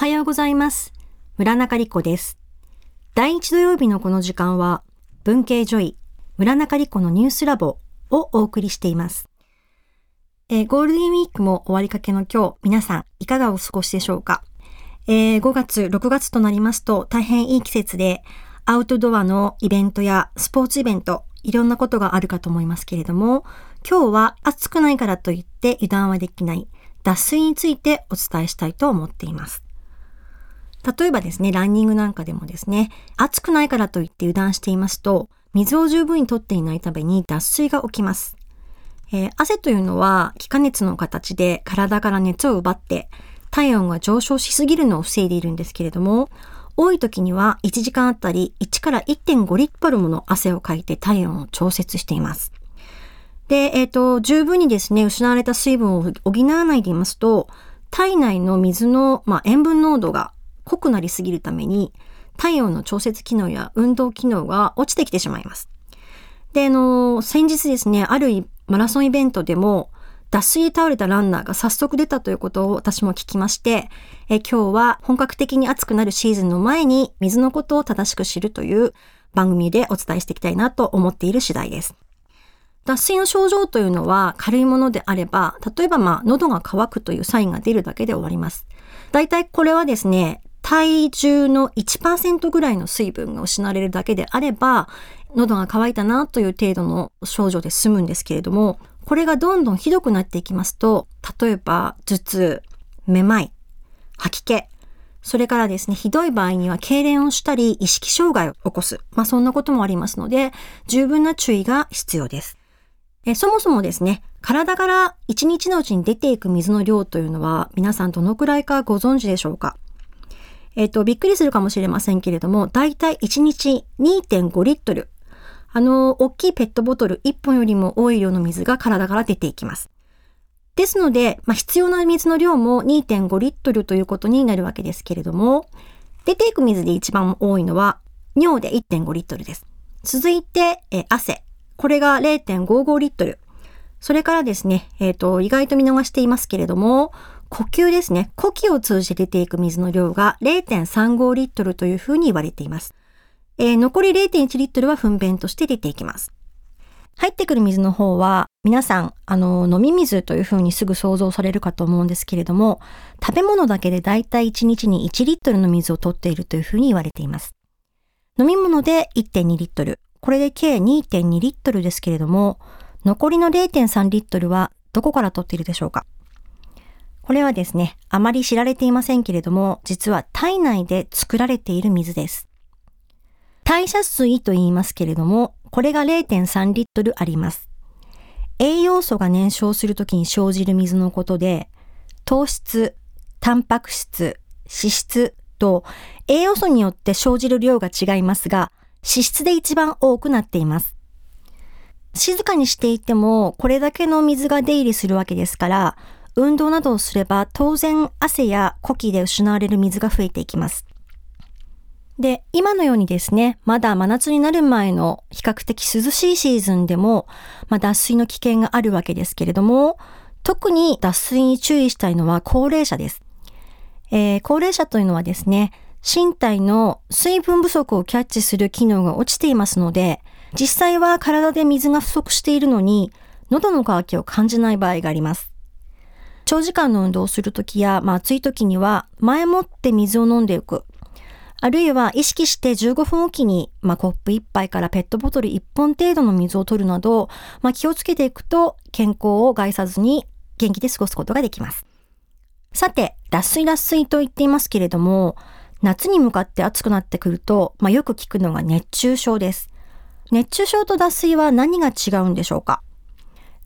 はようございます。村中理子です。第1土曜日のこの時間は、文系女医、村中理子のニュースラボをお送りしています。えー、ゴールデンウィークも終わりかけの今日、皆さんいかがお過ごしでしょうか、えー、5月、6月となりますと大変いい季節で、アウトドアのイベントやスポーツイベント、いろんなことがあるかと思いますけれども、今日は暑くないからといって油断はできない脱水についてお伝えしたいと思っています。例えばですね、ランニングなんかでもですね、暑くないからといって油断していますと、水を十分に取っていないために脱水が起きます。えー、汗というのは気化熱の形で体から熱を奪って体温が上昇しすぎるのを防いでいるんですけれども、多い時には1時間あたり1から1.5リットルもの汗をかいて体温を調節しています。で、えっ、ー、と、十分にですね、失われた水分を補わないでいますと、体内の水の、まあ、塩分濃度が濃くなりすぎるために、体温の調節機能や運動機能が落ちてきてしまいます。で、あの、先日ですね、あるマラソンイベントでも、脱水に倒れたランナーが早速出たということを私も聞きまして、え今日は本格的に暑くなるシーズンの前に水のことを正しく知るという番組でお伝えしていきたいなと思っている次第です。脱水の症状というのは軽いものであれば、例えばまあ喉が渇くというサインが出るだけで終わります。大体これはですね、体重の1%ぐらいの水分が失われるだけであれば、喉が渇いたなという程度の症状で済むんですけれども、これがどんどんひどくなっていきますと、例えば頭痛、めまい、吐き気、それからですね、ひどい場合には痙攣をしたり意識障害を起こす。まあそんなこともありますので、十分な注意が必要です。えそもそもですね、体から1日のうちに出ていく水の量というのは皆さんどのくらいかご存知でしょうか？えっ、と、びっくりするかもしれませんけれども、だいたい1日2.5リットル。あの、大きいペットボトル1本よりも多い量の水が体から出ていきます。ですので、まあ、必要な水の量も2.5リットルということになるわけですけれども、出ていく水で一番多いのは尿で1.5リットルです。続いて、え汗。これが0.55リットル。それからですね、えっ、ー、と、意外と見逃していますけれども、呼吸ですね。呼気を通じて出ていく水の量が0.35リットルというふうに言われています。えー、残り0.1リットルは糞便として出ていきます。入ってくる水の方は、皆さん、あの、飲み水というふうにすぐ想像されるかと思うんですけれども、食べ物だけでだいたい1日に1リットルの水を取っているというふうに言われています。飲み物で1.2リットル、これで計2.2リットルですけれども、残りの0.3リットルはどこから取っているでしょうか？これはですね、あまり知られていませんけれども、実は体内で作られている水です。代謝水と言いますけれども、これが0.3リットルあります。栄養素が燃焼するときに生じる水のことで、糖質、タンパク質、脂質と栄養素によって生じる量が違いますが、脂質で一番多くなっています。静かにしていても、これだけの水が出入りするわけですから、運動などをすれば当然汗や呼気で失われる水が増えていきます。で、今のようにですね、まだ真夏になる前の比較的涼しいシーズンでも、まあ、脱水の危険があるわけですけれども、特に脱水に注意したいのは高齢者です。えー、高齢者というのはですね、身体の水分不足をキャッチする機能が落ちていますので、実際は体で水が不足しているのに、喉の渇きを感じない場合があります。長時間の運動をするときや、まあ、暑いときには、前もって水を飲んでおく。あるいは意識して15分おきに、まあ、コップ1杯からペットボトル1本程度の水を取るなど、まあ、気をつけていくと健康を害さずに元気で過ごすことができます。さて、脱水脱水と言っていますけれども、夏に向かって暑くなってくると、まあ、よく聞くのが熱中症です。熱中症と脱水は何が違うんでしょうか？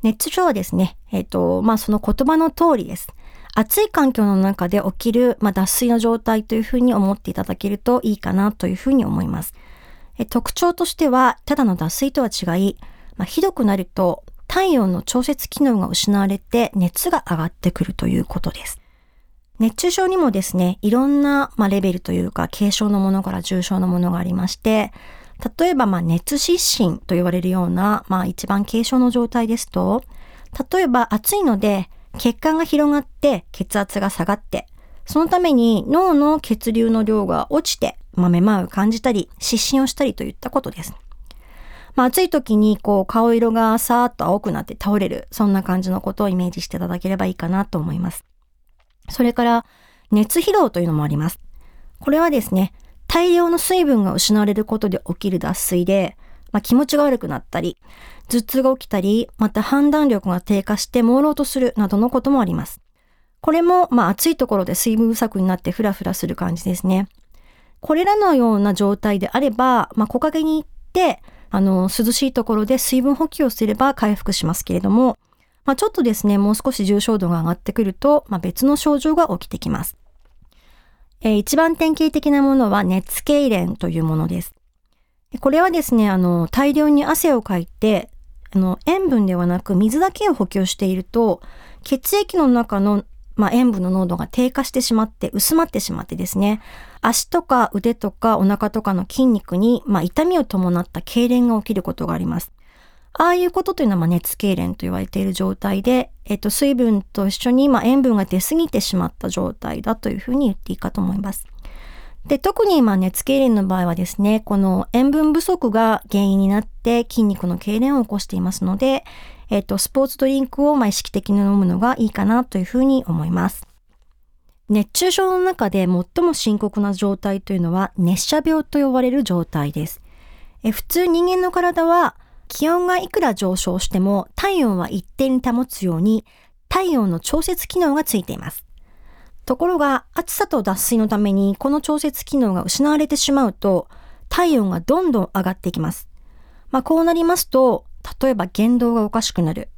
熱中症はですね、えっ、ー、と、まあ、その言葉の通りです。暑い環境の中で起きる、まあ、脱水の状態というふうに思っていただけるといいかなというふうに思います。え特徴としては、ただの脱水とは違い、まあ、ひどくなると体温の調節機能が失われて熱が上がってくるということです。熱中症にもですね、いろんな、まあ、レベルというか、軽症のものから重症のものがありまして、例えば、まあ、熱失神と言われるような、まあ、一番軽症の状態ですと、例えば暑いので、血管が広がって血圧が下がって、そのために脳の血流の量が落ちて、まあ、めまいを感じたり、失神をしたりといったことです。まあ、暑い時にこう顔色がさーっと青くなって倒れる、そんな感じのことをイメージしていただければいいかなと思います。それから、熱疲労というのもあります。これはですね、大量の水分が失われることで起きる脱水で、まあ、気持ちが悪くなったり、頭痛が起きたり、また判断力が低下して朦朧とするなどのこともあります。これも、まあ、暑いところで水分不足になってフラフラする感じですね。これらのような状態であれば、まあ、木陰に行って、あの、涼しいところで水分補給をすれば回復しますけれども、まあ、ちょっとですね、もう少し重症度が上がってくると、まあ、別の症状が起きてきます。え、一番典型的なものは熱痙攣というものです。これはですね、あの、大量に汗をかいて、あの、塩分ではなく水だけを補給していると、血液の中のまあ、塩分の濃度が低下してしまって薄まってしまってですね、足とか腕とかお腹とかの筋肉に、まあ、痛みを伴った痙攣が起きることがあります。ああいうことというのは、まあ、熱痙攣と言われている状態で、えっと、水分と一緒に、まあ、塩分が出過ぎてしまった状態だというふうに言っていいかと思います。で、特に、まあ、熱痙攣の場合はですね、この塩分不足が原因になって筋肉の痙攣を起こしていますので、えっ、と、スポーツドリンクをまあ意識的に飲むのがいいかなというふうに思います。熱中症の中で最も深刻な状態というのは熱射病と呼ばれる状態です。え普通人間の体は気温がいくら上昇しても体温は一定に保つように体温の調節機能がついています。ところが暑さと脱水のためにこの調節機能が失われてしまうと体温がどんどん上がっていきます。まあこうなりますと例えば言動がおかしくなる。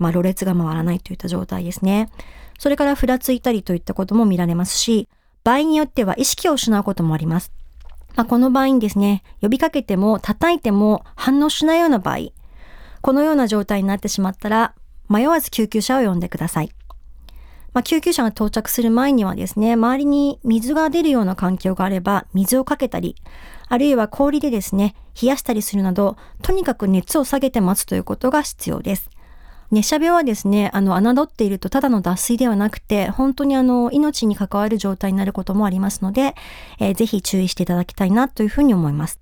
まあ、ろれつが回らないといった状態ですね。それからふらついたりといったことも見られますし、場合によっては意識を失うこともあります。まあ、この場合にですね、呼びかけても叩いても反応しないような場合、このような状態になってしまったら、迷わず救急車を呼んでください。まあ、救急車が到着する前にはですね、周りに水が出るような環境があれば、水をかけたり、あるいは氷でですね、冷やしたりするなど、とにかく熱を下げて待つということが必要です。熱射病はですね、あの、侮っているとただの脱水ではなくて、本当にあの、命に関わる状態になることもありますので、えー、ぜひ注意していただきたいなというふうに思います。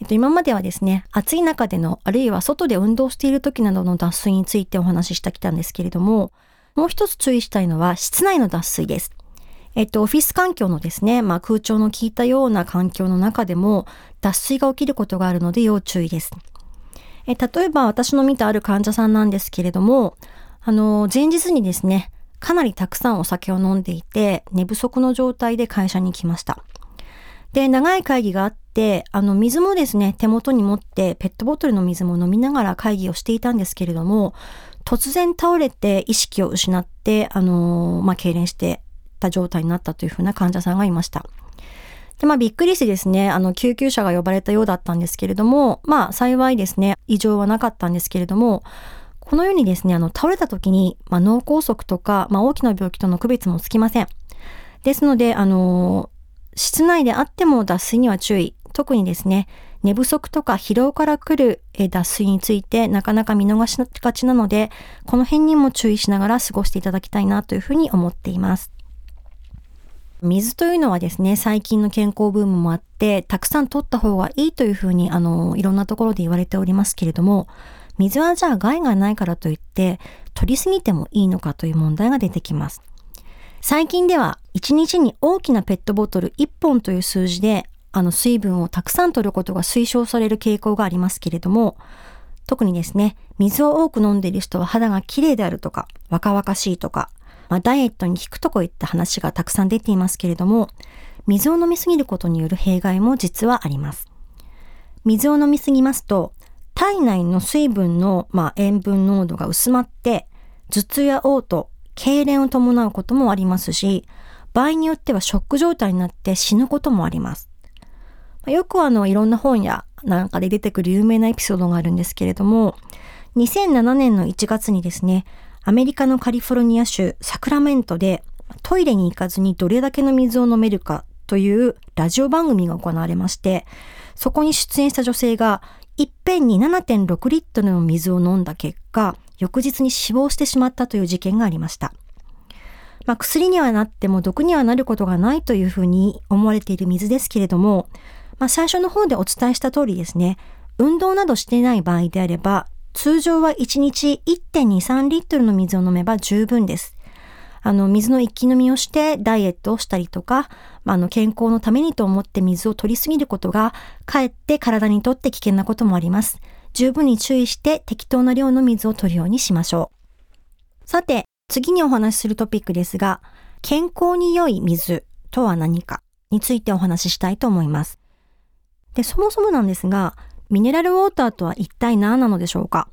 えっと、今まではですね、暑い中での、あるいは外で運動している時などの脱水についてお話ししてきたんですけれども、もう一つ注意したいのは、室内の脱水です。えっと、オフィス環境のですね、まあ、空調の効いたような環境の中でも脱水が起きることがあるので要注意です。え例えば私の見たある患者さんなんですけれども、あの、前日にですね、かなりたくさんお酒を飲んでいて、寝不足の状態で会社に来ました。で、長い会議があって、あの、水もですね、手元に持って、ペットボトルの水も飲みながら会議をしていたんですけれども、突然倒れて意識を失って、あのまあ、痙攣してた状態になったというふうな患者さんがいました。で、まあびっくりしてですね、あの救急車が呼ばれたようだったんですけれども、まあ幸いですね、異常はなかったんですけれども、このようにですね、あの倒れた時に、まあ、脳梗塞とか、まあ、大きな病気との区別もつきません。ですので、あの室内であっても脱水には注意。特にですね、寝不足とか疲労から来る脱水についてなかなか見逃しがちなので、この辺にも注意しながら過ごしていただきたいなというふうに思っています。水というのはですね、最近の健康ブームもあって、たくさん取った方がいいというふうに、あの、いろんなところで言われておりますけれども、水はじゃあ害がないからといって、取りすぎてもいいのかという問題が出てきます。最近では、1日に大きなペットボトル1本という数字で、あの、水分をたくさん取ることが推奨される傾向がありますけれども、特にですね、水を多く飲んでいる人は肌が綺麗であるとか、若々しいとか、まあ、ダイエットに効くとこいった話がたくさん出ていますけれども、水を飲みすぎることによる弊害も実はあります。水を飲みすぎますと、体内の水分の、まあ、塩分濃度が薄まって、頭痛や嘔吐、痙攣を伴うこともありますし、場合によってはショック状態になって死ぬこともあります。よくあの、いろんな本やなんかで出てくる有名なエピソードがあるんですけれども、2007年の1月にですね、アメリカのカリフォルニア州サクラメントでトイレに行かずにどれだけの水を飲めるかというラジオ番組が行われまして、そこに出演した女性がいっぺんに7.6リットルの水を飲んだ結果、翌日に死亡してしまったという事件がありました。まあ、薬にはなっても毒にはなることがないというふうに思われている水ですけれども、まあ、最初の方でお伝えした通りですね、運動などしていない場合であれば、通常は1日1.23リットルの水を飲めば十分です。あの、水の一気飲みをしてダイエットをしたりとか、あの、健康のためにと思って水を取りすぎることが、かえって体にとって危険なこともあります。十分に注意して適当な量の水を取るようにしましょう。さて、次にお話しするトピックですが、健康に良い水とは何かについてお話ししたいと思います。で、そもそもなんですが、ミネラルウォーターとは一体何なのでしょうか？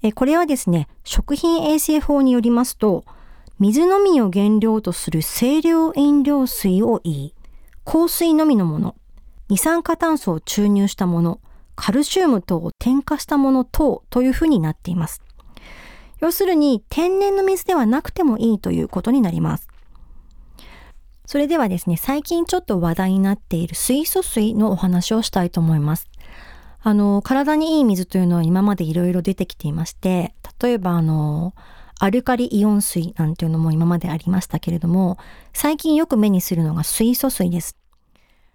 えこれはですね、食品衛生法によりますと、水のみを原料とする清涼飲料水を言い、香水のみのもの、二酸化炭素を注入したもの、カルシウム等を添加したもの等というふうになっています。要するに天然の水ではなくてもいいということになります。それではですね、最近ちょっと話題になっている水素水のお話をしたいと思います。あの、体にいい水というのは今までいろいろ出てきていまして、例えばあの、アルカリイオン水なんていうのも今までありましたけれども、最近よく目にするのが水素水です。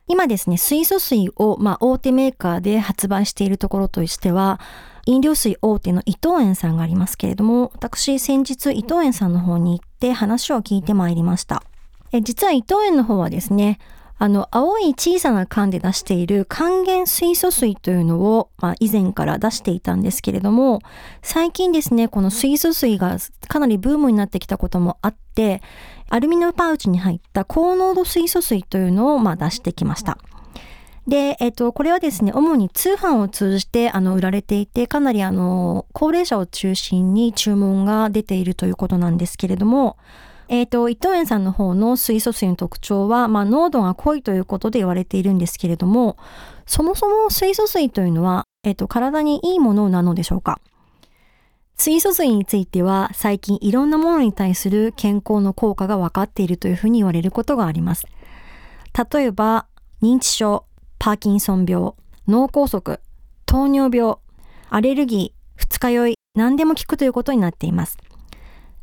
今ですね、水素水を、まあ、大手メーカーで発売しているところとしては、飲料水大手の伊藤園さんがありますけれども、私先日伊藤園さんの方に行って話を聞いてまいりました。え実は伊藤園の方はですね、あの、青い小さな缶で出している還元水素水というのを、まあ、以前から出していたんですけれども、最近ですね、この水素水がかなりブームになってきたこともあって、アルミのパウチに入った高濃度水素水というのを、まあ、出してきました。で、えっと、これはですね、主に通販を通じて、あの、売られていて、かなりあの、高齢者を中心に注文が出ているということなんですけれども、えっ、ー、と、伊藤園さんの方の水素水の特徴は、まあ、濃度が濃いということで言われているんですけれども、そもそも水素水というのは、えっ、ー、と、体にいいものなのでしょうか？水素水については最近いろんなものに対する健康の効果が分かっているというふうに言われることがあります。例えば、認知症、パーキンソン病、脳梗塞、糖尿病、アレルギー、二日酔い、何でも効くということになっています。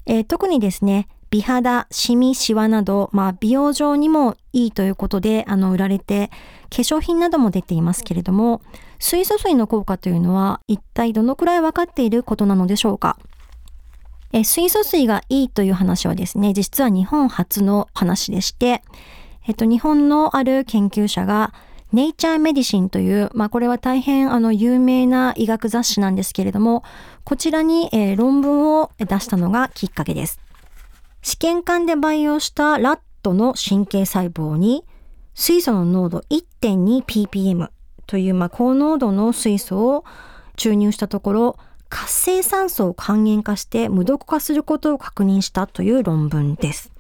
えー、特にですね、美肌、シミ、シワなど、まあ、美容上にもいいということで、あの、売られて、化粧品なども出ていますけれども、水素水の効果というのは、一体どのくらい分かっていることなのでしょうか？え水素水がいいという話はですね、実は日本初の話でして、えっと、日本のある研究者が、ネイチャーメディシンという、まあ、これは大変あの有名な医学雑誌なんですけれども、こちらに、え、論文を出したのがきっかけです。試験管で培養したラットの神経細胞に水素の濃度 1.2ppm というまあ高濃度の水素を注入したところ活性酸素を還元化して無毒化することを確認したという論文です。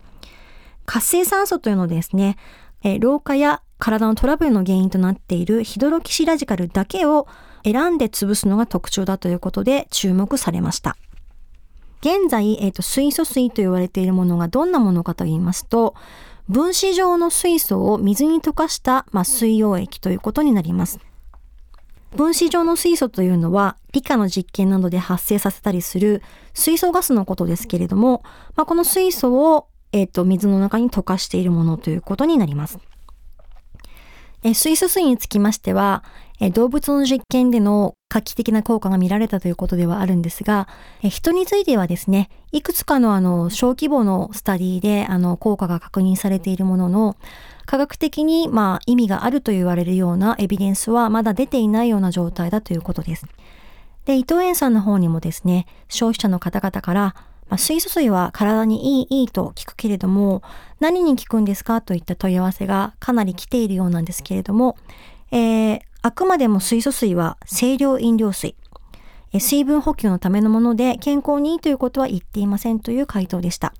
活性酸素というのですね、え老化や体のトラブルの原因となっているヒドロキシラジカルだけを選んで潰すのが特徴だということで注目されました。現在、え、ー、と、水素水と言われているものがどんなものかと言いますと、分子状の水素を水に溶かした、まあ、水溶液ということになります。分子状の水素というのは理科の実験などで発生させたりする水素ガスのことですけれども、まあ、この水素を、えーと水の中に溶かしているものということになります。え水素水につきましては、動物の実験での画期的な効果が見られたということではあるんですが、人についてはですね、いくつかのあの小規模のスタディであの効果が確認されているものの、科学的にまあ意味があると言われるようなエビデンスはまだ出ていないような状態だということです。で、伊藤園さんの方にもですね、消費者の方々から、まあ、水素水は体にいい、いいと聞くけれども、何に効くんですかといった問い合わせがかなり来ているようなんですけれども、えー、あくまでも水素水は清涼飲料水。水分補給のためのもので健康にいいということは言っていませんという回答でした。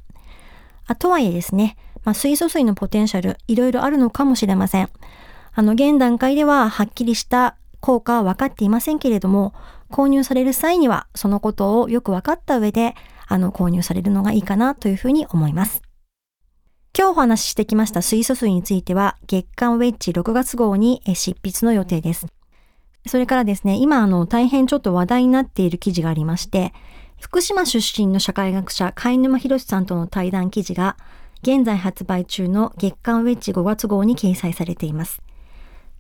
あとはいえですね、まあ、水素水のポテンシャル、いろいろあるのかもしれません。あの、現段階でははっきりした効果は分かっていませんけれども、購入される際にはそのことをよく分かった上で、あの、購入されるのがいいかなというふうに思います。今日お話ししてきました水素水については、月刊ウェッジ6月号に執筆の予定です。それからですね、今あの大変ちょっと話題になっている記事がありまして、福島出身の社会学者、貝沼博さんとの対談記事が、現在発売中の月刊ウェッジ5月号に掲載されています。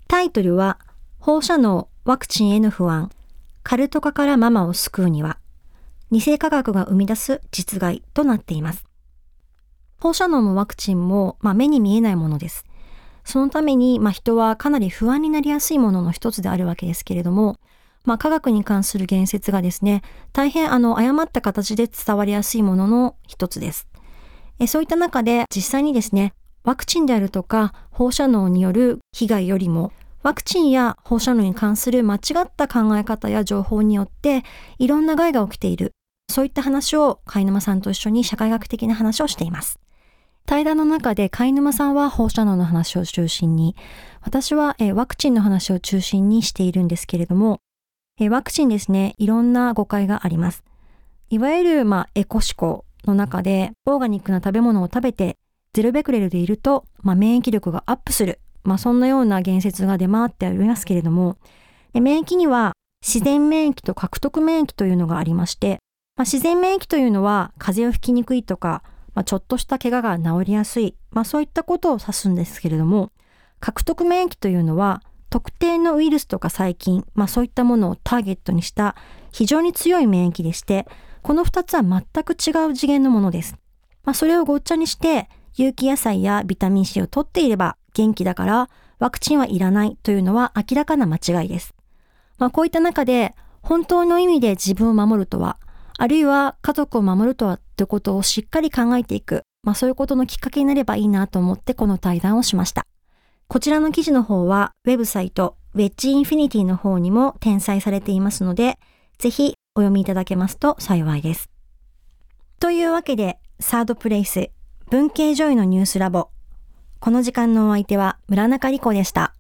タイトルは、放射能ワクチンへの不安、カルト化からママを救うには、偽科学が生み出す実害となっています。放射能もワクチンも、まあ、目に見えないものです。そのために、まあ、人はかなり不安になりやすいものの一つであるわけですけれども、まあ、科学に関する言説がですね、大変あの、誤った形で伝わりやすいものの一つです。えそういった中で実際にですね、ワクチンであるとか放射能による被害よりもワクチンや放射能に関する間違った考え方や情報によっていろんな害が起きている。そういった話を貝沼さんと一緒に社会学的な話をしています。対談の中で貝沼さんは放射能の話を中心に、私はワクチンの話を中心にしているんですけれども、ワクチンですね、いろんな誤解があります。いわゆる、まあ、エコ思考の中で、オーガニックな食べ物を食べて、ゼロベクレルでいると、まあ、免疫力がアップするまあそんなような言説が出回っておりますけれども、免疫には自然免疫と獲得免疫というのがありまして、まあ、自然免疫というのは風邪をひきにくいとか、まあ、ちょっとした怪我が治りやすい、まあ、そういったことを指すんですけれども、獲得免疫というのは特定のウイルスとか細菌、まあ、そういったものをターゲットにした非常に強い免疫でして、この2つは全く違う次元のものです。まあ、それをごっちゃにして、有機野菜やビタミン C を取っていれば元気だからワクチンはいらないというのは明らかな間違いです。まあこういった中で本当の意味で自分を守るとは、あるいは家族を守るとはということをしっかり考えていく、まあそういうことのきっかけになればいいなと思ってこの対談をしました。こちらの記事の方はウェブサイトウェッジインフィニティの方にも転載されていますので、ぜひお読みいただけますと幸いです。というわけで、サードプレイス文系女医のニュースラボこの時間のお相手は村中理子でした。